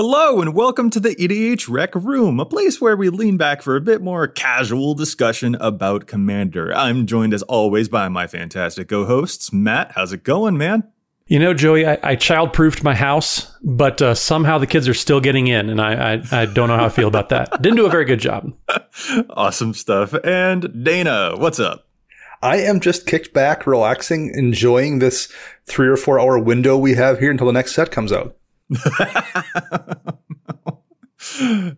Hello and welcome to the EDHREC Room, a place where we lean back for a bit more casual discussion about Commander. I'm joined as always by my fantastic co-hosts. Matt, how's it going, man? You know, Joey, I, I child-proofed my house, but uh, somehow the kids are still getting in, and I, I, I don't know how I feel about that. Didn't do a very good job. awesome stuff. And Dana, what's up? I am just kicked back, relaxing, enjoying this three or four hour window we have here until the next set comes out.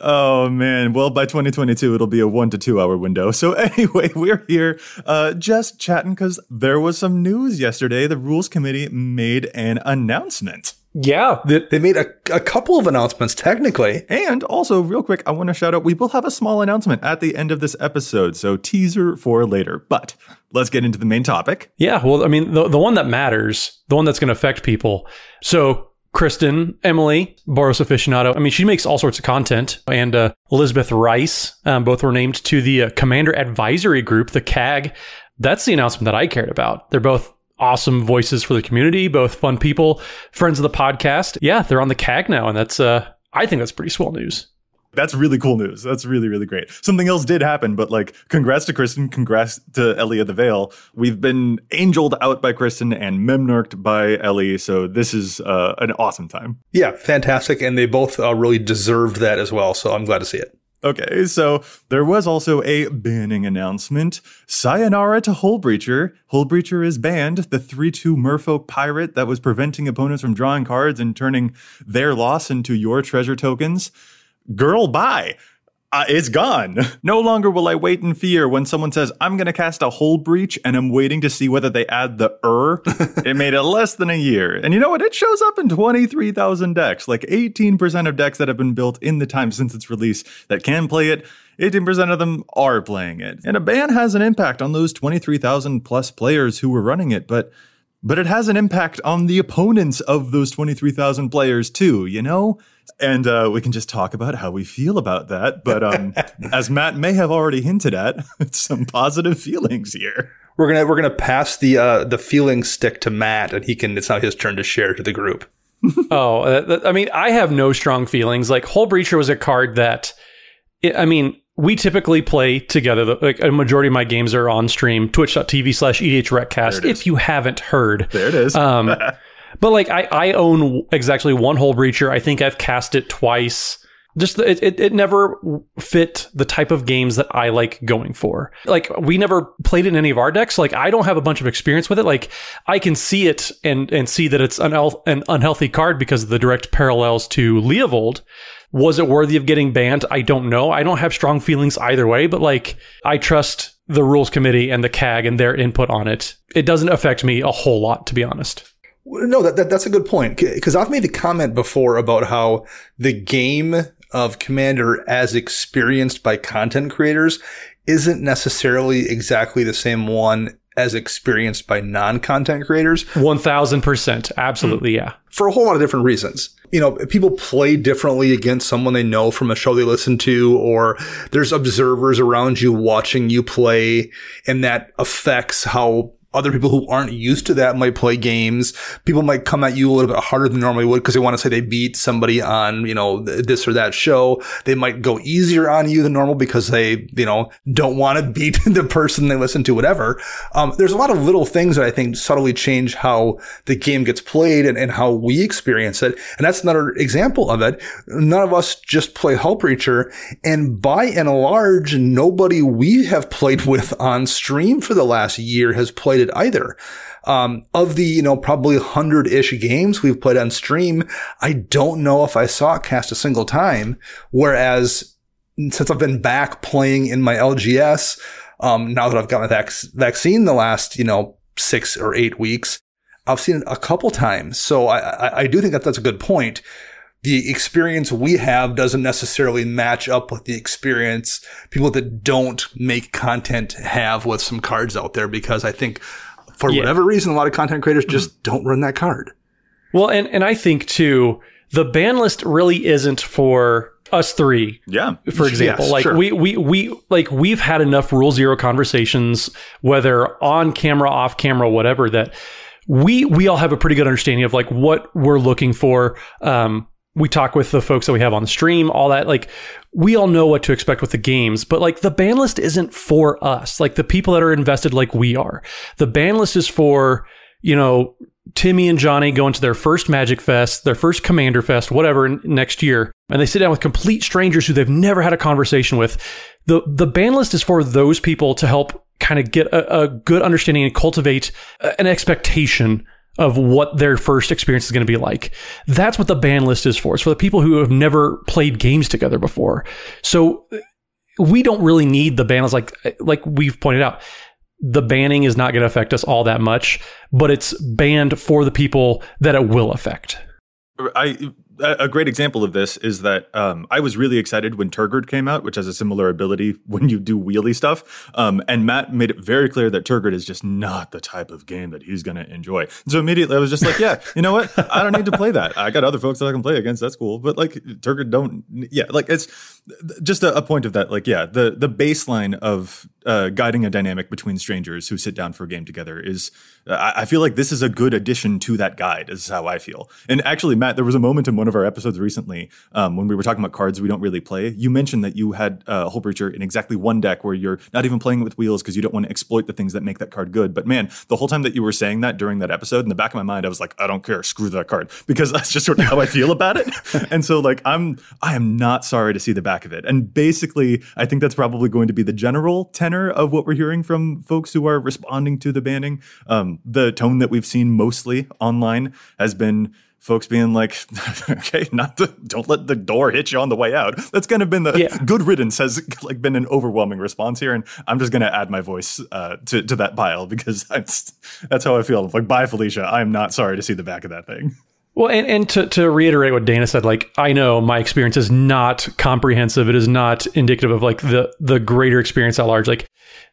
oh man. Well by 2022 it'll be a one to two hour window. So anyway we're here uh, just chatting because there was some news yesterday. The rules committee made an announcement. Yeah. They made a, a couple of announcements technically. And also real quick i want to shout out we will have a small announcement at the end of this episode. So teaser for later. But let's get into the main topic. Yeah. Well i mean the, the one that matters the one that's going to affect people. So Kristen, Emily, Boros aficionado. I mean, she makes all sorts of content. And uh, Elizabeth Rice, um, both were named to the uh, Commander Advisory Group, the CAG. That's the announcement that I cared about. They're both awesome voices for the community, both fun people, friends of the podcast. Yeah, they're on the CAG now, and that's uh, I think that's pretty swell news. That's really cool news. That's really, really great. Something else did happen, but like, congrats to Kristen. Congrats to Ellie of the Veil. We've been angeled out by Kristen and memnarked by Ellie. So this is uh, an awesome time. Yeah, fantastic. And they both uh, really deserved that as well. So I'm glad to see it. Okay, so there was also a banning announcement. Sayonara to Hullbreacher. Hullbreacher is banned, the 3 2 merfolk pirate that was preventing opponents from drawing cards and turning their loss into your treasure tokens girl, bye. Uh, it's gone. No longer will I wait in fear when someone says, I'm going to cast a whole Hullbreach and I'm waiting to see whether they add the er. it made it less than a year. And you know what? It shows up in 23,000 decks, like 18% of decks that have been built in the time since its release that can play it. 18% of them are playing it. And a ban has an impact on those 23,000 plus players who were running it, but but it has an impact on the opponents of those 23,000 players too, you know? And uh, we can just talk about how we feel about that. But um, as Matt may have already hinted at, some positive feelings here. We're gonna we're gonna pass the uh, the feeling stick to Matt, and he can. It's now his turn to share to the group. oh, uh, I mean, I have no strong feelings. Like Hullbreacher was a card that, I mean, we typically play together. Like a majority of my games are on stream, twitch.tv slash EDHRECast. If you haven't heard, there it is. um, but like I, I own exactly one Hullbreacher. I think I've cast it twice. Just it, it, it never fit the type of games that I like going for. Like we never played it in any of our decks. Like I don't have a bunch of experience with it. Like I can see it and and see that it's an, an unhealthy card because of the direct parallels to Leovold. Was it worthy of getting banned? I don't know. I don't have strong feelings either way, but like I trust the rules committee and the CAG and their input on it. It doesn't affect me a whole lot, to be honest. No, that, that that's a good point because I've made the comment before about how the game of Commander, as experienced by content creators, isn't necessarily exactly the same one as experienced by non-content creators. 1000%. Absolutely, yeah. For a whole lot of different reasons. You know, people play differently against someone they know from a show they listen to, or there's observers around you watching you play, and that affects how other people who aren't used to that might play games. People might come at you a little bit harder than normally would because they want to say they beat somebody on, you know, this or that show. They might go easier on you than normal because they, you know, don't want to beat the person they listen to, whatever. Um, there's a lot of little things that I think subtly change how the game gets played and, and how we experience it. And that's another example of it. None of us just play Hullbreacher. And by and large, nobody we have played with on stream for the last year has played it either. Um, of the, you know, probably hundred ish games we've played on stream, I don't know if I saw it cast a single time. Whereas since I've been back playing in my LGS, um, now that I've got my vac- vaccine the last, you know, six or eight weeks, I've seen it a couple times. So I, I, I do think that that's a good point the experience we have doesn't necessarily match up with the experience people that don't make content have with some cards out there because I think for yeah. whatever reason, a lot of content creators just mm-hmm. don't run that card. Well, and, and I think too, the ban list really isn't for us three. Yeah. For example, yes, like sure. we, we, we, like we've had enough rule zero conversations, whether on camera, off camera, whatever, that we, we all have a pretty good understanding of like what we're looking for. Um, we talk with the folks that we have on the stream, all that. Like, we all know what to expect with the games, but like the ban list isn't for us, like the people that are invested like we are. The ban list is for, you know, Timmy and Johnny going to their first Magic Fest, their first Commander Fest, whatever next year, and they sit down with complete strangers who they've never had a conversation with. The the ban list is for those people to help kind of get a, a good understanding and cultivate uh, an expectation of what their first experience is going to be like. That's what the ban list is for. It's for the people who have never played games together before. So we don't really need the ban list. Like, like we've pointed out, the banning is not going to affect us all that much, but it's banned for the people that it will affect. I a great example of this is that um, I was really excited when Tergrid came out, which has a similar ability when you do wheelie stuff. Um, and Matt made it very clear that Tergrid is just not the type of game that he's going to enjoy. So immediately I was just like, yeah, you know what? I don't need to play that. I got other folks that I can play against. That's cool. But like Tergrid don't, yeah, like it's just a, a point of that. Like, yeah, the the baseline of uh, guiding a dynamic between strangers who sit down for a game together is I, I, feel like this is a good addition to that guide is how i feel and actually matt there was a moment in one of our episodes recently um, when we were talking about cards we don't really play you mentioned that you had uh, Hullbreacher in exactly one deck where you're not even playing with wheels because you don't want to exploit the things that make that card good. But man the whole time that you were saying that during that episode in the back of my mind i was like i don't care screw that card because that's just sort of how i feel about it. And so like i'm i am not sorry to see the back of it. And basically i think that's probably going to be the general tenor of what we're hearing from folks who are responding to the banning. Um, the tone that we've seen mostly online has been folks being like, okay, not the, don't let the door hit you on the way out. That's kind of been the yeah. good riddance has like been an overwhelming response here. And I'm just going to add my voice uh, to, to that pile because that's, that's how I feel. Like, bye, Felicia. I'm not sorry to see the back of that thing. Well, and, and to, to reiterate what Dana said, like I know my experience is not comprehensive. It is not indicative of like the the greater experience at large. Like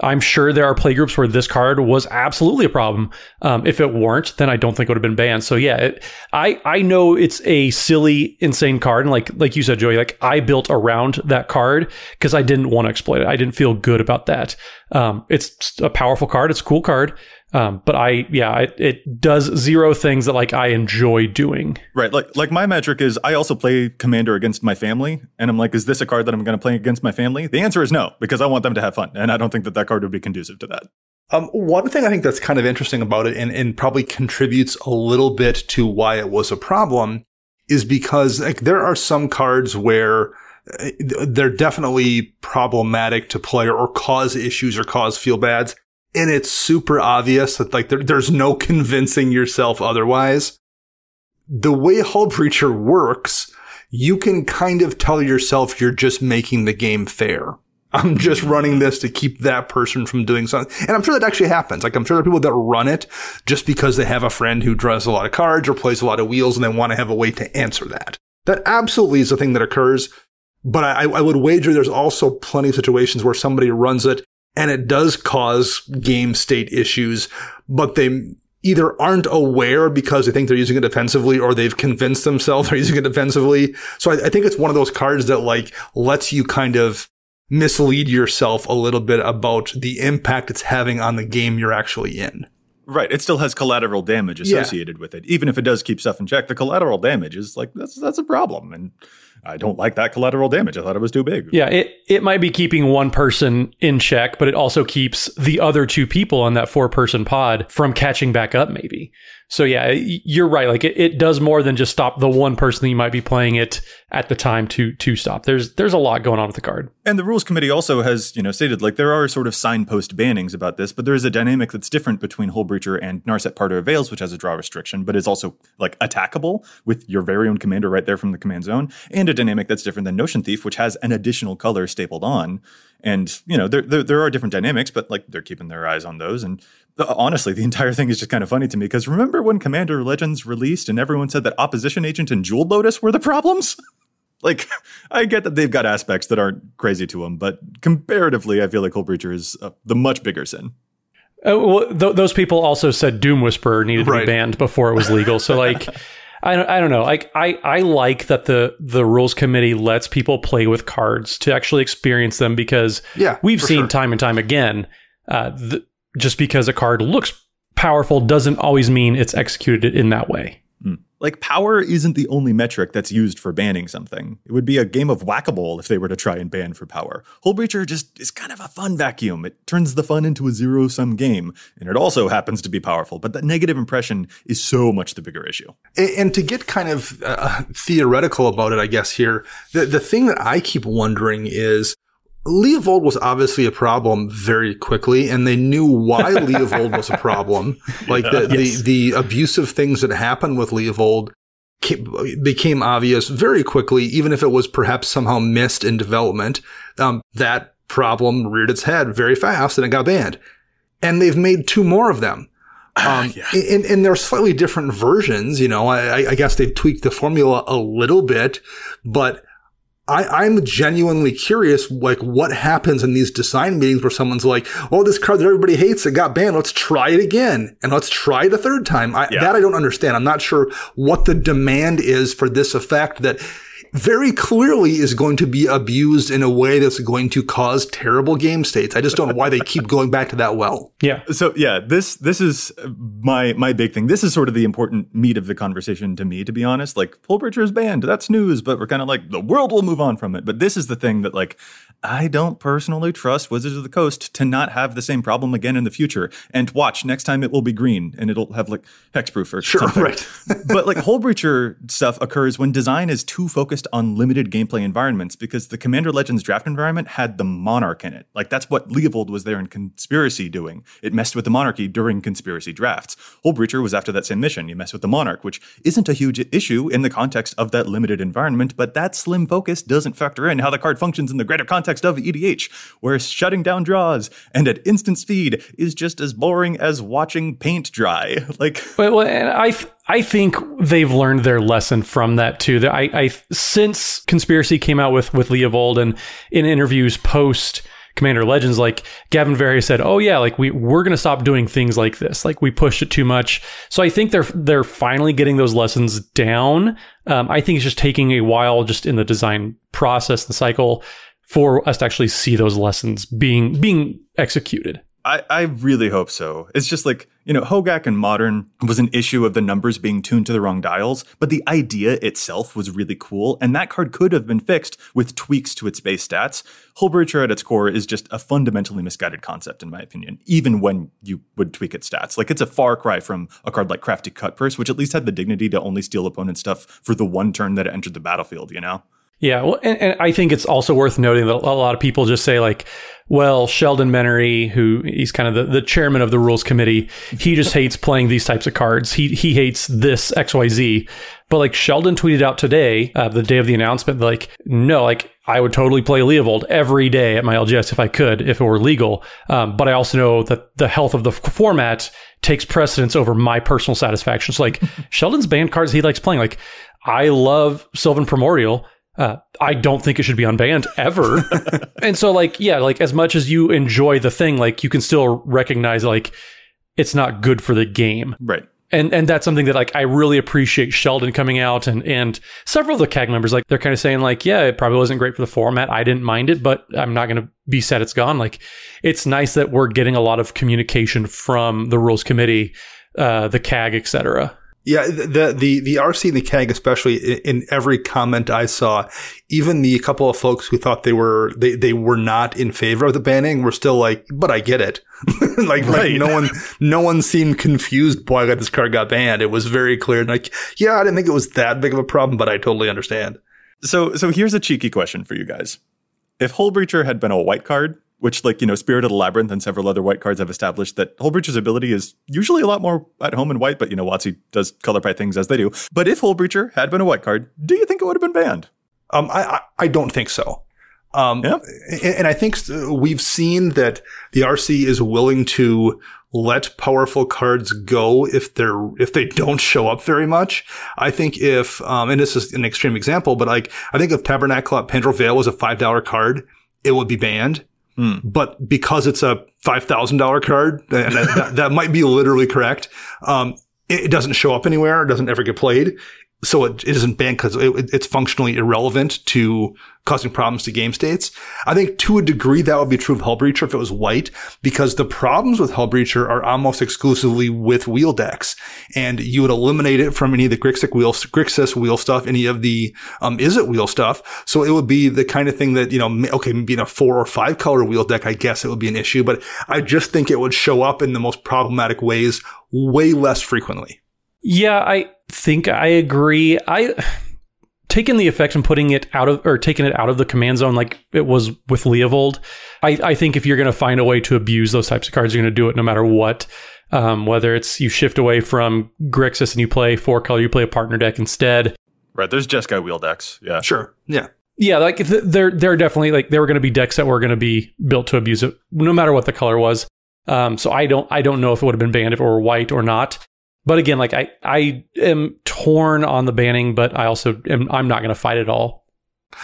I'm sure there are playgroups where this card was absolutely a problem. Um, if it weren't, then I don't think it would have been banned. So yeah, it, I I know it's a silly, insane card, and like like you said, Joey, like I built around that card because I didn't want to exploit it. I didn't feel good about that. Um, it's a powerful card. It's a cool card. Um, but I, yeah, it, it, does zero things that like I enjoy doing. Right. Like, like my metric is I also play commander against my family. And I'm like, is this a card that I'm going to play against my family? The answer is no, because I want them to have fun. And I don't think that that card would be conducive to that. Um, one thing I think that's kind of interesting about it and, and probably contributes a little bit to why it was a problem is because like there are some cards where uh, they're definitely problematic to play or cause issues or cause feel bads and it's super obvious that like there, there's no convincing yourself otherwise. The way Hullbreacher works, you can kind of tell yourself you're just making the game fair. I'm just running this to keep that person from doing something. And I'm sure that actually happens. Like I'm sure there are people that run it just because they have a friend who draws a lot of cards or plays a lot of wheels and they want to have a way to answer that. That absolutely is a thing that occurs. But I, I would wager there's also plenty of situations where somebody runs it and it does cause game state issues, but they either aren't aware because they think they're using it defensively or they've convinced themselves they're using it defensively. So I, I think it's one of those cards that like lets you kind of mislead yourself a little bit about the impact it's having on the game you're actually in. Right. It still has collateral damage associated yeah. with it. Even if it does keep stuff in check, the collateral damage is like that's that's a problem. And I don't like that collateral damage. I thought it was too big. Yeah, it, it might be keeping one person in check, but it also keeps the other two people on that four person pod from catching back up, maybe. So yeah, you're right. Like it, it does more than just stop the one person that you might be playing it at the time to to stop. There's there's a lot going on with the card. And the rules committee also has, you know, stated like there are sort of signpost bannings about this, but there is a dynamic that's different between Hullbreacher and Narset Parter of Veils, which has a draw restriction, but is also like attackable with your very own commander right there from the command zone, and a dynamic that's different than Notion Thief, which has an additional color stapled on. And, you know, there, there, there are different dynamics, but like they're keeping their eyes on those. And uh, honestly, the entire thing is just kind of funny to me because remember when Commander Legends released and everyone said that Opposition Agent and Jeweled Lotus were the problems? like, I get that they've got aspects that aren't crazy to them, but comparatively, I feel like Hullbreacher is uh, the much bigger sin. Uh, well, th- those people also said Doom Whisperer needed to right. be banned before it was legal. So, like, I don't, I don't know. Like I, I like that the the rules committee lets people play with cards to actually experience them because yeah, we've seen sure. time and time again. Uh, the, just because a card looks powerful doesn't always mean it's executed in that way. Like power isn't the only metric that's used for banning something. It would be a game of whack-a-mole if they were to try and ban for power. Hullbreacher just is kind of a fun vacuum. It turns the fun into a zero-sum game, and it also happens to be powerful. But that negative impression is so much the bigger issue. And, and to get kind of uh, theoretical about it, I guess here, the the thing that I keep wondering is Leovold was obviously a problem very quickly, and they knew why Leovold was a problem. Like the, yes. the, the abusive things that happened with Leovold became obvious very quickly, even if it was perhaps somehow missed in development. Um, that problem reared its head very fast and it got banned. And they've made two more of them. Um, yeah. and, and they're slightly different versions, you know, I, I guess they've tweaked the formula a little bit, but I, am genuinely curious, like what happens in these design meetings where someone's like, "Oh, this card that everybody hates, it got banned. Let's try it again, and let's try it a third time." I, yeah. That I don't understand. I'm not sure what the demand is for this effect that very clearly is going to be abused in a way that's going to cause terrible game states. I just don't know why they keep going back to that well. Yeah. So yeah, this this is my my big thing. This is sort of the important meat of the conversation to me, to be honest. Like Hullbreacher is banned, that's news, but we're kind of like the world will move on from it. But this is the thing that like I don't personally trust Wizards of the Coast to not have the same problem again in the future. And watch next time it will be green and it'll have like hexproof or sure, something. Right. but like Hullbreacher stuff occurs when design is too focused on limited gameplay environments because the Commander Legends draft environment had the Monarch in it. Like that's what Leovold was there in Conspiracy doing. It messed with the Monarchy during Conspiracy drafts. Hullbreacher was after that same mission. You mess with the Monarch, which isn't a huge issue in the context of that limited environment, but that slim focus doesn't factor in how the card functions in the greater context of EDH, where shutting down draws and at instant speed is just as boring as watching paint dry. Like, well, and I. I think they've learned their lesson from that too. That I, I since conspiracy came out with with Leovold and in interviews post Commander Legends, like Gavin Verhey said, "Oh yeah, like we we're gonna stop doing things like this. Like we pushed it too much." So I think they're they're finally getting those lessons down. Um, I think it's just taking a while, just in the design process, the cycle, for us to actually see those lessons being being executed. I, I really hope so. It's just like, you know, Hogaak and Modern was an issue of the numbers being tuned to the wrong dials, but the idea itself was really cool, and that card could have been fixed with tweaks to its base stats. Hullbreacher at its core is just a fundamentally misguided concept, in my opinion, even when you would tweak its stats. Like, it's a far cry from a card like Crafty Cutpurse, which at least had the dignity to only steal opponent stuff for the one turn that it entered the battlefield, you know? Yeah, well, and, and, I think it's also worth noting that a lot of people just say like, well, Sheldon Menery, who he's kind of the, the chairman of the rules committee, he just hates playing these types of cards. He he hates this X Y Z. But like Sheldon tweeted out today, uh, the day of the announcement, like, no, like I would totally play Leovold every day at my LGS if I could, if it were legal. Um, but I also know that the health of the f- format takes precedence over my personal satisfaction. So like Sheldon's banned cards he likes playing. Like I love Sylvan Primordial uh, I don't think it should be unbanned ever. and so, like, yeah, like as much as you enjoy the thing, like you can still recognize like it's not good for the game. Right. and and that's something that like I really appreciate Sheldon coming out and and several of the CAG members like they're kind of saying like yeah it probably wasn't great for the format I didn't mind it but I'm not going to be sad it's gone like it's nice that we're getting a lot of communication from the rules committee uh, the CAG etc. Yeah, the the the RC and the CAG, especially in every comment I saw, even the couple of folks who thought they were they they were not in favor of the banning were still like, but I get it. like, right. like no one no one seemed confused why this card got banned. It was very clear. Like, yeah, I didn't think it was that big of a problem, but I totally understand. So so here's a cheeky question for you guys. If Hullbreacher had been a white card, which like you know spirit of the labyrinth and several other white cards have established that hullbreacher's ability is usually a lot more at home in white but you know WotC does color pie things as they do but if hullbreacher had been a white card do you think it would have been banned um i i, I don't think so um yeah. and, i think we've seen that the rc is willing to let powerful cards go if they're if they don't show up very much. I think if um, and this is an extreme example, but like I think if Tabernacle at Pendrell Vale was a five dollar card, it would be banned. Mm. But because it's a $5,000 card, and that, that, might be literally correct, um, it, it, doesn't show up anywhere. It doesn't ever get played so it, isn't banned because it, it's functionally irrelevant to causing problems to game states. I think to a degree that would be true of Hullbreacher if it was white, because the problems with Hullbreacher are almost exclusively with wheel decks, and you would eliminate it from any of the Grixis wheel, Grixis wheel stuff, any of the um, it wheel stuff. So it would be the kind of thing that you know, okay, in a four or five color wheel deck, I guess it would be an issue, but I just think it would show up in the most problematic ways way less frequently. Yeah, I think I agree. I taking the effect and putting it out of or taking it out of the command zone like it was with Leovold. I, I think if you're going to find a way to abuse those types of cards, you're going to do it no matter what. Um, whether it's you shift away from Grixis and you play four color, you play a partner deck instead. Right. There's Jeskai wheel decks. Yeah. Sure. Yeah. Yeah, like they're they're definitely like there were going to be decks that were going to be built to abuse it, no matter what the color was. Um, so I don't I don't know if it would have been banned if it were white or not. But again, like I, I am torn on the banning, but I also am, I'm not going to fight it all.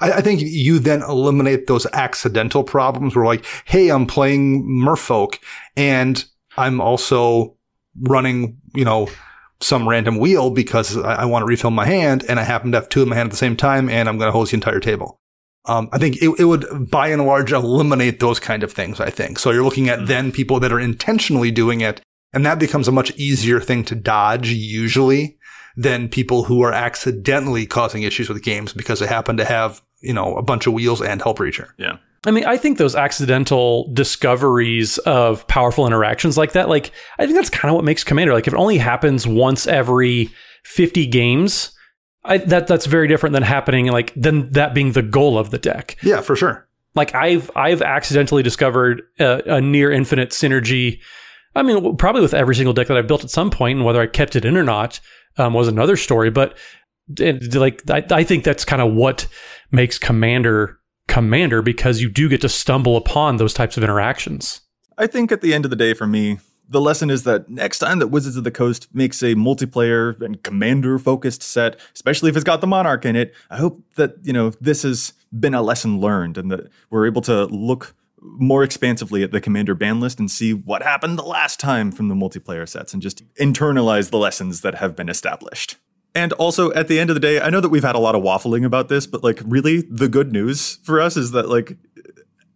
I, I, think you then eliminate those accidental problems where like, hey, I'm playing Merfolk and I'm also running, you know, some random wheel because I, I want to refill my hand and I happen to have two in my hand at the same time and I'm going to host the entire table. Um, I think it, it, would by and large eliminate those kind of things. I think so. You're looking at mm-hmm. then people that are intentionally doing it and that becomes a much easier thing to dodge usually than people who are accidentally causing issues with games because they happen to have, you know, a bunch of wheels and Hullbreacher. Yeah. I mean, I think those accidental discoveries of powerful interactions like that, like, I think that's kind of what makes Commander. Like, if it only happens once every 50 games, I, that that's very different than happening like than that being the goal of the deck. Yeah, for sure. Like I've I've accidentally discovered a, a near infinite synergy I mean, probably with every single deck that I've built at some point, and whether I kept it in or not um, was another story. But like, I, I think that's kind of what makes Commander Commander because you do get to stumble upon those types of interactions. I think at the end of the day, for me, the lesson is that next time that Wizards of the Coast makes a multiplayer and commander focused set, especially if it's got the Monarch in it, I hope that, you know, this has been a lesson learned and that we're able to look more expansively at the commander ban list and see what happened the last time from the multiplayer sets and just internalize the lessons that have been established. And also at the end of the day, I know that we've had a lot of waffling about this, but like really the good news for us is that like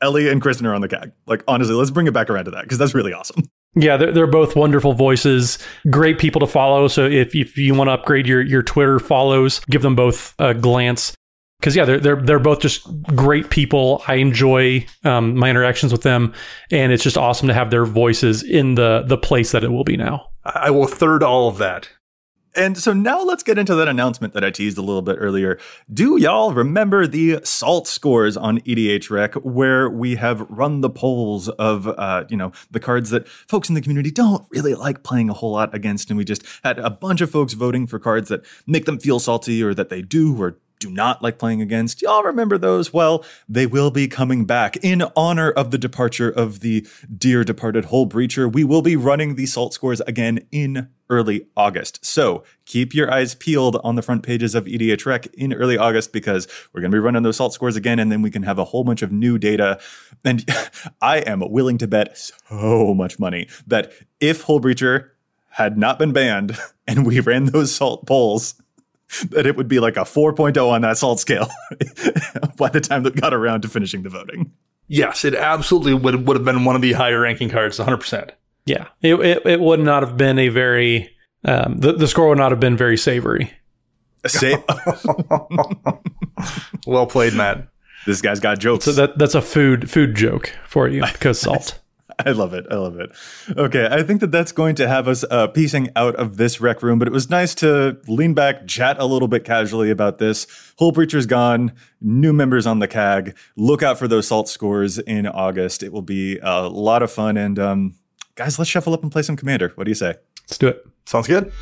Ellie and Kristen are on the CAG. Like honestly, let's bring it back around to that because that's really awesome. Yeah, they're, they're both wonderful voices, great people to follow. So if, if you want to upgrade your, your Twitter follows, give them both a glance because yeah, they're they're they're both just great people. I enjoy um, my interactions with them, and it's just awesome to have their voices in the the place that it will be now. I will third all of that. And so now let's get into that announcement that I teased a little bit earlier. Do y'all remember the salt scores on EDHREC, where we have run the polls of, uh, you know, the cards that folks in the community don't really like playing a whole lot against, and we just had a bunch of folks voting for cards that make them feel salty or that they do or do not like playing against. Y'all remember those? Well, they will be coming back in honor of the departure of the dear departed Hullbreacher. We will be running the salt scores again in early August. So keep your eyes peeled on the front pages of EDHREC in early August because we're going to be running those salt scores again and then we can have a whole bunch of new data. And I am willing to bet so much money that if Hullbreacher had not been banned and we ran those salt polls, that it would be like a 4.0 on that salt scale by the time that got around to finishing the voting. Yes, it absolutely would would have been one of the higher ranking cards, 100%. Yeah, it, it, it would not have been a very um, the the score would not have been very savory. Say, well played, Matt. this guy's got jokes. So that that's a food food joke for you because salt. I love it. I love it. Okay, I think that that's going to have us uh, piecing out of this rec room, but it was nice to lean back, chat a little bit casually about this. Hullbreacher's gone, new members on the CAG. Look out for those salt scores in August. It will be a lot of fun. And um, guys, let's shuffle up and play some Commander. What do you say? Let's do it. Sounds good.